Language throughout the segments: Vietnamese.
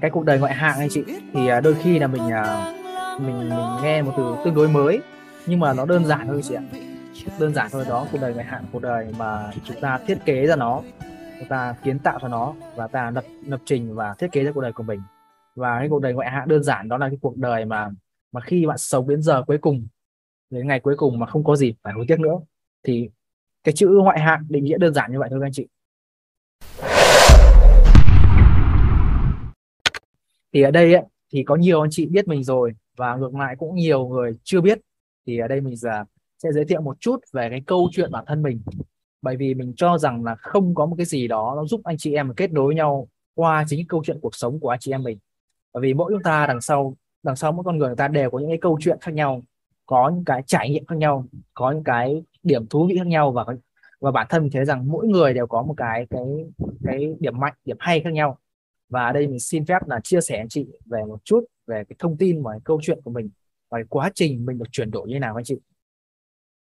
cái cuộc đời ngoại hạng anh chị, thì à, đôi khi là mình à, mình mình nghe một từ tương đối mới, nhưng mà nó đơn giản thôi chị ạ. Đơn giản thôi, đó, cuộc đời ngoại hạng cuộc đời mà chúng ta thiết kế ra nó, chúng ta kiến tạo cho nó và ta lập lập trình và thiết kế ra cuộc đời của mình. Và cái cuộc đời ngoại hạng đơn giản, đó là cái cuộc đời mà mà khi bạn sống đến giờ cuối cùng, đến ngày cuối cùng mà không có gì phải hối tiếc nữa, thì cái chữ ngoại hạng định nghĩa đơn giản như vậy thôi các anh chị. Thì ở đây ấy, thì có nhiều anh chị biết mình rồi và ngược lại cũng nhiều người chưa biết. Thì ở đây mình giờ sẽ giới thiệu một chút về cái câu chuyện bản thân mình. Bởi vì mình cho rằng là không có một cái gì đó nó giúp anh chị em kết nối nhau qua chính câu chuyện cuộc sống của anh chị em mình. Bởi vì mỗi chúng ta đằng sau đằng sau mỗi con người người ta đều có những cái câu chuyện khác nhau có những cái trải nghiệm khác nhau có những cái điểm thú vị khác nhau và và bản thân mình thấy rằng mỗi người đều có một cái cái cái điểm mạnh điểm hay khác nhau và ở đây mình xin phép là chia sẻ anh chị về một chút về cái thông tin và cái câu chuyện của mình và cái quá trình mình được chuyển đổi như thế nào anh chị.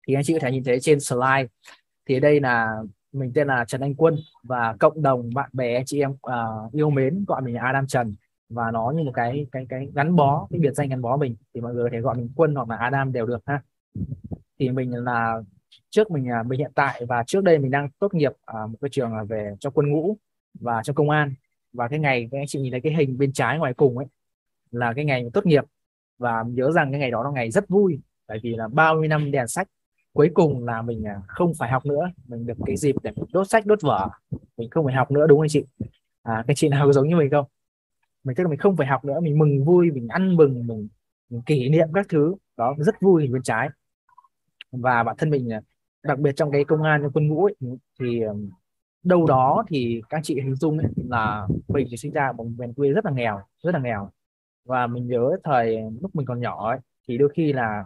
Thì anh chị có thể nhìn thấy trên slide. Thì đây là mình tên là Trần Anh Quân và cộng đồng bạn bè anh chị em uh, yêu mến gọi mình là Adam Trần. Và nó như một cái cái cái gắn bó cái biệt danh gắn bó mình. Thì mọi người có thể gọi mình Quân hoặc là Adam đều được ha. Thì mình là trước mình mình hiện tại và trước đây mình đang tốt nghiệp ở một cái trường về cho quân ngũ và cho công an và cái ngày các anh chị nhìn thấy cái hình bên trái ngoài cùng ấy là cái ngày tốt nghiệp. Và nhớ rằng cái ngày đó là ngày rất vui tại vì là bao nhiêu năm đèn sách cuối cùng là mình à, không phải học nữa. Mình được cái dịp để mình đốt sách đốt vở. Mình không phải học nữa đúng không anh chị? À cái chị nào giống như mình không? Mình tức là mình không phải học nữa. Mình mừng vui mình ăn mừng mình, mình kỷ niệm các thứ. Đó rất vui bên trái. Và bản thân mình à, đặc biệt trong cái công an trong quân ngũ ấy, thì đâu đó thì các chị hình dung ấy, là mình thì sinh ra một miền quê rất là nghèo rất là nghèo. Và mình nhớ thời lúc mình còn nhỏ ấy, thì đôi khi là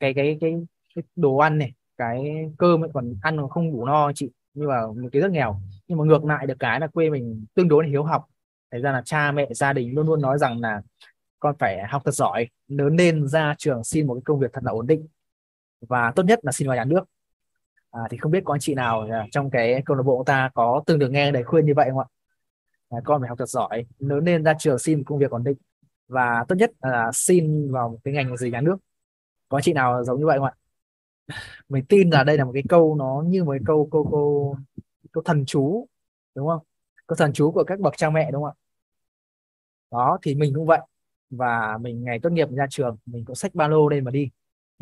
cái cái cái, cái đồ ăn này cái cơm ấy còn ăn còn không đủ no chị. Nhưng mà một cái rất nghèo. Nhưng mà ngược lại được cái là quê mình tương đối là hiếu học. Thành ra là cha mẹ gia đình luôn luôn nói rằng là con phải học thật giỏi lớn lên ra trường xin một cái công việc thật là ổn định. Và tốt nhất là xin vào nhà nước à, thì không biết có anh chị nào à, trong cái câu lạc bộ của ta có từng được nghe lời khuyên như vậy không ạ? À, con phải học thật giỏi lớn lên ra trường xin một công việc ổn định. Và tốt nhất là xin vào một cái ngành gì nhà nước. Có anh chị nào giống như vậy không ạ? Mình tin là đây là một cái câu nó như một cái câu câu câu câu thần chú đúng không? Câu thần chú của các bậc cha mẹ đúng không ạ? Đó thì mình cũng vậy. Và mình ngày tốt nghiệp ra trường mình cũng xách ba lô lên mà đi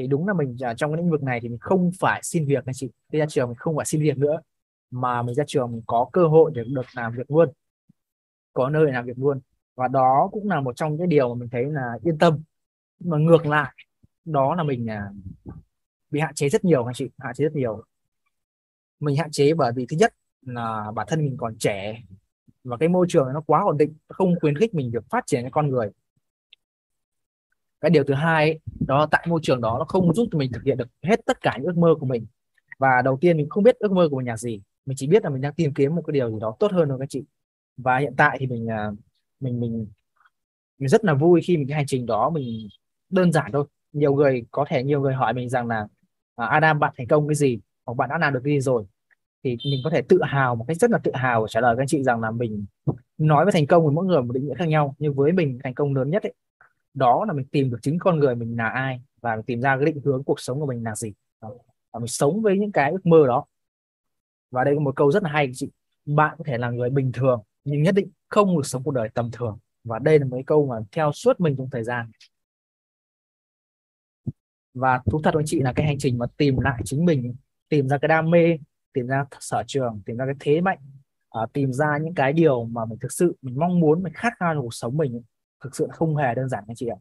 thì đúng là mình à, trong cái lĩnh vực này thì mình không phải xin việc anh chị. Đi ra trường mình không phải xin việc nữa, mà mình ra trường mình có cơ hội để được làm việc luôn. Có nơi để làm việc luôn. Và đó cũng là một trong cái điều mà mình thấy là yên tâm. Mà ngược lại, đó là mình à, bị hạn chế rất nhiều anh chị, hạn chế rất nhiều. Mình hạn chế bởi vì thứ nhất là bản thân mình còn trẻ và cái môi trường nó quá ổn định, không khuyến khích mình được phát triển cái con người cái điều thứ hai ấy, đó tại môi trường đó nó không giúp cho mình thực hiện được hết tất cả những ước mơ của mình. Và đầu tiên mình không biết ước mơ của mình là gì. Mình chỉ biết là mình đang tìm kiếm một cái điều gì đó tốt hơn thôi các chị. Và hiện tại thì mình à, mình mình mình rất là vui khi mình cái hành trình đó mình đơn giản thôi. Nhiều người có thể nhiều người hỏi mình rằng là à, Adam bạn thành công cái gì? Hoặc bạn đã làm được cái gì rồi? Thì mình có thể tự hào một cách rất là tự hào trả lời các anh chị rằng là mình nói về thành công với mỗi người một định nghĩa khác nhau. Nhưng với mình thành công lớn nhất ấy, đó là mình tìm được chính con người mình là ai và mình tìm ra cái định hướng cuộc sống của mình là gì. Và mình sống với những cái ước mơ đó. Và đây là một câu rất là hay chị. Bạn có thể là người bình thường nhưng nhất định không được sống cuộc đời tầm thường. Và đây là một cái câu mà theo suốt mình trong thời gian. Và thú thật với chị là cái hành trình mà tìm lại chính mình tìm ra cái đam mê tìm ra sở trường tìm ra cái thế mạnh uh, tìm ra những cái điều mà mình thực sự mình mong muốn mình khát khao trong cuộc sống mình thực sự không hề đơn giản anh chị ạ.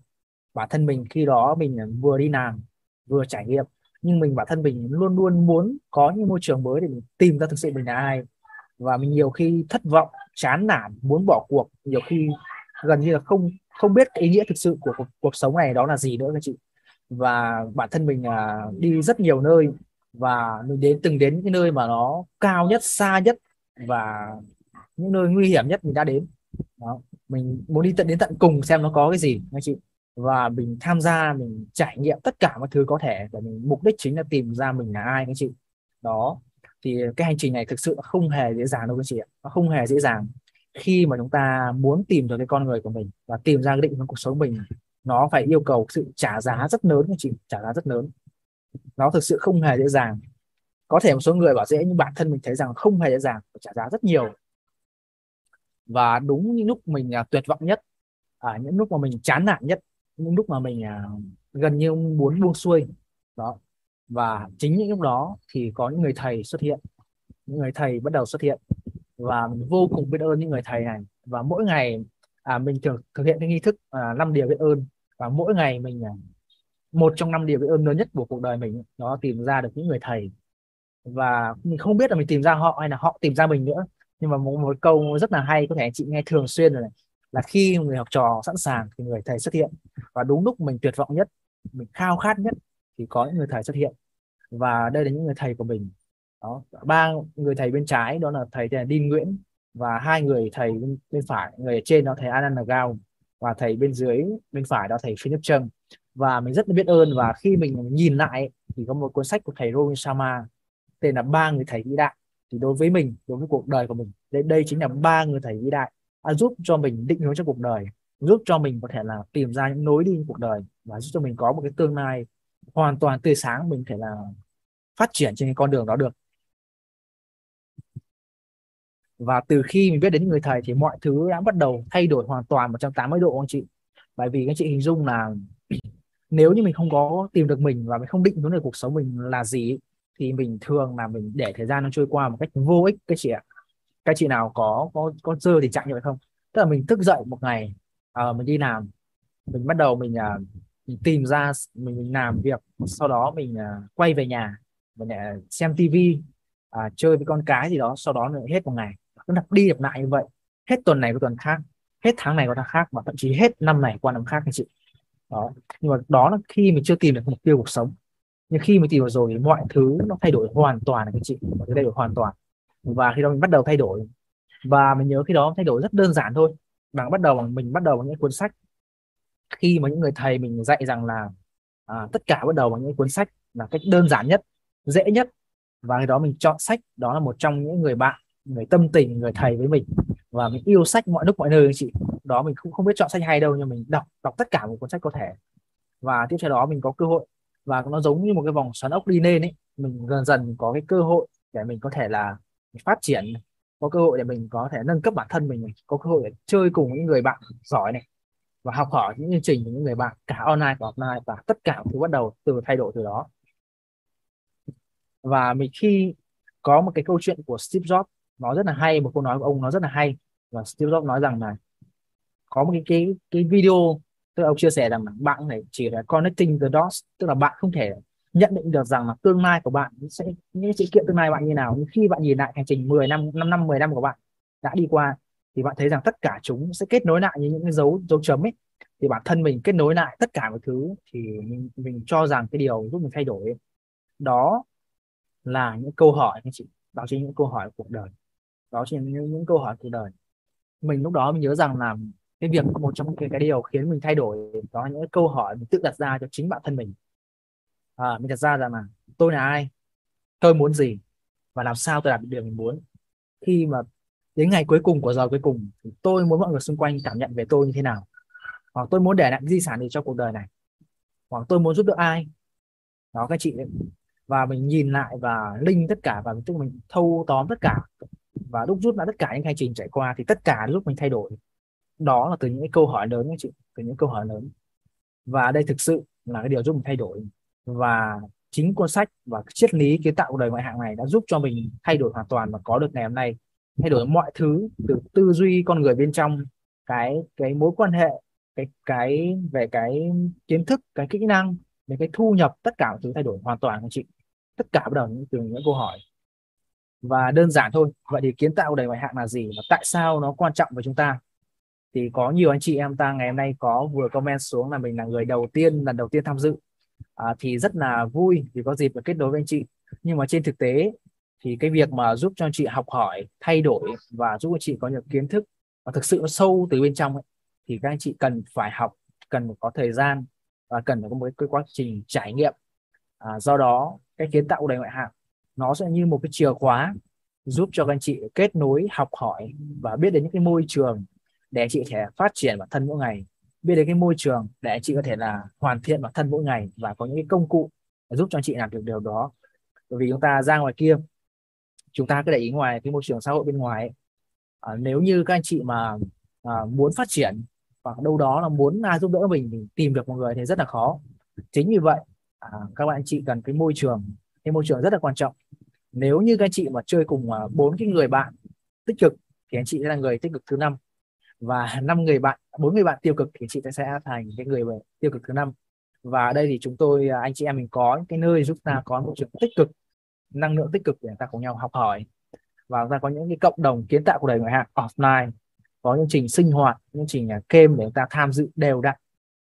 Bản thân mình khi đó mình vừa đi làm vừa trải nghiệm nhưng mình bản thân mình luôn luôn muốn có những môi trường mới để mình tìm ra thực sự mình là ai. Và mình nhiều khi thất vọng chán nản muốn bỏ cuộc nhiều khi gần như là không không biết ý nghĩa thực sự của cuộc, cuộc sống này đó là gì nữa các chị. Và bản thân mình à, đi rất nhiều nơi và mình đến từng đến những cái nơi mà nó cao nhất xa nhất và những nơi nguy hiểm nhất mình đã đến. Đó mình muốn đi tận đến tận cùng xem nó có cái gì, anh chị. Và mình tham gia, mình trải nghiệm tất cả mọi thứ có thể để mình mục đích chính là tìm ra mình là ai, anh chị. Đó. Thì cái hành trình này thực sự không hề dễ dàng đâu, anh chị ạ. Nó không hề dễ dàng. Khi mà chúng ta muốn tìm được cái con người của mình và tìm ra cái định hướng cuộc sống mình, nó phải yêu cầu sự trả giá rất lớn, anh chị. Trả giá rất lớn. Nó thực sự không hề dễ dàng. Có thể một số người bảo dễ, nhưng bản thân mình thấy rằng không hề dễ dàng phải trả giá rất nhiều và đúng những lúc mình à, tuyệt vọng nhất à, những lúc mà mình chán nản nhất những lúc mà mình à, gần như muốn buông xuôi đó. Và chính những lúc đó thì có những người thầy xuất hiện những người thầy bắt đầu xuất hiện. Và mình vô cùng biết ơn những người thầy này. Và mỗi ngày à, mình thường thực hiện cái nghi thức à, năm điều biết ơn. Và mỗi ngày mình à, một trong năm điều biết ơn lớn nhất của cuộc đời mình đó tìm ra được những người thầy. Và mình không biết là mình tìm ra họ hay là họ tìm ra mình nữa nhưng mà một, một câu rất là hay có thể anh chị nghe thường xuyên rồi này là khi người học trò sẵn sàng thì người thầy xuất hiện. Và đúng lúc mình tuyệt vọng nhất mình khao khát nhất thì có những người thầy xuất hiện. Và đây là những người thầy của mình. Đó ba người thầy bên trái đó là thầy tên là Đinh Nguyễn và hai người thầy bên, bên phải người ở trên đó thầy Anan Gao và thầy bên dưới bên phải đó thầy Philip Trân và mình rất là biết ơn và khi mình nhìn lại thì có một cuốn sách của thầy Robin Sharma tên là ba người thầy vĩ đại thì đối với mình đối với cuộc đời của mình đây đây chính là ba người thầy vĩ đại à, giúp cho mình định hướng cho cuộc đời giúp cho mình có thể là tìm ra những lối đi cuộc đời và giúp cho mình có một cái tương lai hoàn toàn tươi sáng mình có thể là phát triển trên cái con đường đó được. Và từ khi mình biết đến người thầy thì mọi thứ đã bắt đầu thay đổi hoàn toàn 180 độ anh chị. Bởi vì các chị hình dung là nếu như mình không có tìm được mình và mình không định hướng được cuộc sống mình là gì thì mình thường là mình để thời gian nó trôi qua một cách vô ích các chị ạ. Các chị nào có có có dơ thì trạng như vậy không? Tức là mình thức dậy một ngày uh, mình đi làm mình bắt đầu mình uh, mình tìm ra mình, mình làm việc sau đó mình uh, quay về nhà mình uh, xem tivi uh, à, chơi với con cái gì đó sau đó lại hết một ngày. Cứ lặp đi lặp lại như vậy. Hết tuần này qua tuần khác hết tháng này qua tháng khác và thậm chí hết năm này qua năm khác anh chị. Đó. Nhưng mà đó là khi mình chưa tìm được mục tiêu cuộc sống nhưng khi mình tìm được rồi thì mọi thứ nó thay đổi hoàn toàn anh chị. Mọi thứ thay đổi hoàn toàn. Và khi đó mình bắt đầu thay đổi. Và mình nhớ khi đó thay đổi rất đơn giản thôi. Bằng bắt đầu bằng mình bắt đầu bằng những cuốn sách. Khi mà những người thầy mình dạy rằng là à, tất cả bắt đầu bằng những cuốn sách là cách đơn giản nhất dễ nhất. Và khi đó mình chọn sách. Đó là một trong những người bạn người tâm tình người thầy với mình. Và mình yêu sách mọi lúc mọi nơi anh chị. Đó mình không không biết chọn sách hay đâu nhưng mình đọc đọc tất cả một cuốn sách có thể. Và tiếp theo đó mình có cơ hội và nó giống như một cái vòng xoắn ốc đi lên ấy. Mình dần dần có cái cơ hội để mình có thể là phát triển có cơ hội để mình có thể nâng cấp bản thân mình có cơ hội để chơi cùng những người bạn giỏi này. Và học hỏi những chương trình của những người bạn, cả online và offline, và tất cả thứ bắt đầu từ thay đổi từ đó. Và mình khi có một cái câu chuyện của Steve Jobs, nó rất là hay, một câu nói của ông nó rất là hay. Và Steve Jobs nói rằng là, có một cái cái cái video tức là ông chia sẻ rằng là bạn này chỉ là connecting the dots tức là bạn không thể nhận định được rằng là tương lai của bạn sẽ những sự kiện tương lai bạn như nào. Nhưng khi bạn nhìn lại hành trình 10 năm 5 năm 10 năm của bạn đã đi qua thì bạn thấy rằng tất cả chúng sẽ kết nối lại như những cái dấu dấu chấm ấy. Thì bản thân mình kết nối lại tất cả mọi thứ thì mình, mình cho rằng cái điều giúp mình thay đổi ấy, đó là những câu hỏi anh chị. Đó chính những câu hỏi của cuộc đời. Đó chính những, những câu hỏi cuộc đời. Mình lúc đó mình nhớ rằng là cái việc một trong cái, cái điều khiến mình thay đổi đó là những câu hỏi mình tự đặt ra cho chính bản thân mình. À, mình đặt ra rằng là tôi là ai? Tôi muốn gì? Và làm sao tôi đạt được điều mình muốn? Khi mà đến ngày cuối cùng của giờ cuối cùng thì tôi muốn mọi người xung quanh cảm nhận về tôi như thế nào? Hoặc tôi muốn để lại di sản gì cho cuộc đời này? Hoặc tôi muốn giúp đỡ ai? Đó các chị và mình nhìn lại và linh tất cả và tức mình thâu tóm tất cả. Và đúc rút lại tất cả những hành trình trải qua thì tất cả lúc mình thay đổi đó là từ những cái câu hỏi lớn các chị, từ những câu hỏi lớn. Và đây thực sự là cái điều giúp mình thay đổi. Và chính cuốn sách và triết lý kiến tạo cuộc đời ngoại hạng này đã giúp cho mình thay đổi hoàn toàn và có được ngày hôm nay. Thay đổi mọi thứ từ tư duy con người bên trong, cái cái mối quan hệ, cái cái về cái kiến thức, cái kỹ năng, về cái thu nhập, tất cả mọi thứ thay đổi hoàn toàn anh chị. Tất cả bắt đầu từ những câu hỏi. Và đơn giản thôi, vậy thì kiến tạo cuộc đời ngoại hạng là gì và tại sao nó quan trọng với chúng ta? Thì có nhiều anh chị em ta ngày hôm nay có vừa comment xuống là mình là người đầu tiên lần đầu tiên tham dự. À, thì rất là vui vì có dịp được kết nối với anh chị. Nhưng mà trên thực tế thì cái việc mà giúp cho anh chị học hỏi thay đổi và giúp anh chị có những kiến thức và thực sự nó sâu từ bên trong ấy, thì các anh chị cần phải học cần phải có thời gian và cần phải có một cái quá trình trải nghiệm. À, do đó cái kiến tạo đầy ngoại hạng nó sẽ như một cái chìa khóa giúp cho các anh chị kết nối học hỏi và biết đến những cái môi trường để anh chị có thể phát triển bản thân mỗi ngày. Biết đến cái môi trường để anh chị có thể là hoàn thiện bản thân mỗi ngày và có những cái công cụ để giúp cho anh chị làm được điều đó. Bởi vì chúng ta ra ngoài kia chúng ta cứ để ý ngoài cái môi trường xã hội bên ngoài ấy, à, nếu như các anh chị mà à, muốn phát triển hoặc đâu đó là muốn ai giúp đỡ mình thì tìm được một người thì rất là khó. Chính vì vậy à, các bạn chị cần cái môi trường cái môi trường rất là quan trọng. Nếu như các anh chị mà chơi cùng à, bốn cái người bạn tích cực thì anh chị sẽ là người tích cực thứ năm và năm người bạn bốn người bạn tiêu cực thì chị sẽ thành cái người tiêu cực thứ năm. Và ở đây thì chúng tôi à, anh chị em mình có cái nơi giúp ta có một trường tích cực năng lượng tích cực để ta cùng nhau học hỏi. Và chúng ta có những cái cộng đồng kiến tạo cuộc đời ngoại hạng offline có những trình sinh hoạt những trình à, kem để chúng ta tham dự đều đặn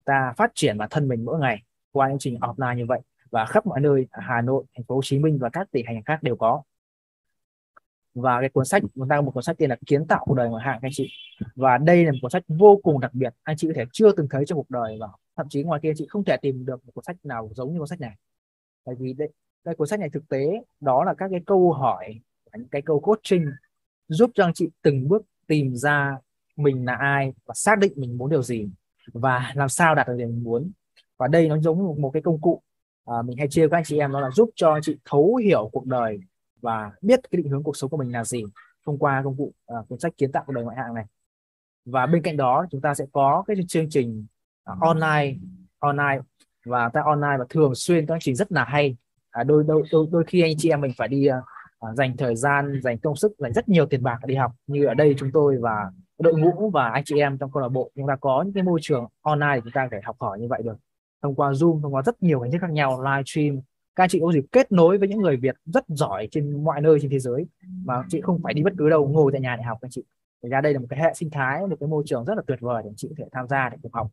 ta phát triển bản thân mình mỗi ngày qua những trình offline như vậy. Và khắp mọi nơi Hà Nội, Thành phố Hồ Chí Minh và các tỉnh thành khác đều có và cái cuốn sách chúng ta có một cuốn sách tên là kiến tạo cuộc đời ngoại hạng anh chị. Và đây là một cuốn sách vô cùng đặc biệt anh chị có thể chưa từng thấy trong cuộc đời và thậm chí ngoài kia chị không thể tìm được một cuốn sách nào giống như cuốn sách này. Tại vì đây, đây cuốn sách này thực tế đó là các cái câu hỏi những cái câu coaching giúp cho anh chị từng bước tìm ra mình là ai và xác định mình muốn điều gì và làm sao đạt được điều mình muốn. Và đây nó giống một, một cái công cụ à, mình hay chia với các anh chị em đó là giúp cho anh chị thấu hiểu cuộc đời và biết cái định hướng cuộc sống của mình là gì thông qua công cụ uh, cuốn sách kiến tạo cuộc đời ngoại hạng này. Và bên cạnh đó chúng ta sẽ có cái chương trình uh, online online. Và ta online và thường xuyên các chương trình rất là hay. À, đôi, đôi đôi đôi khi anh chị em mình phải đi uh, dành thời gian dành công sức dành rất nhiều tiền bạc để đi học. Như ở đây chúng tôi và đội ngũ và anh chị em trong câu lạc bộ chúng ta có những cái môi trường online để chúng ta có thể học hỏi như vậy được. Thông qua zoom thông qua rất nhiều hình thức khác nhau live stream các anh chị có dịp kết nối với những người Việt rất giỏi trên mọi nơi trên thế giới mà chị không phải đi bất cứ đâu, ngồi tại nhà để học anh chị. Thì ra đây là một cái hệ sinh thái, một cái môi trường rất là tuyệt vời để chị có thể tham gia để cùng học.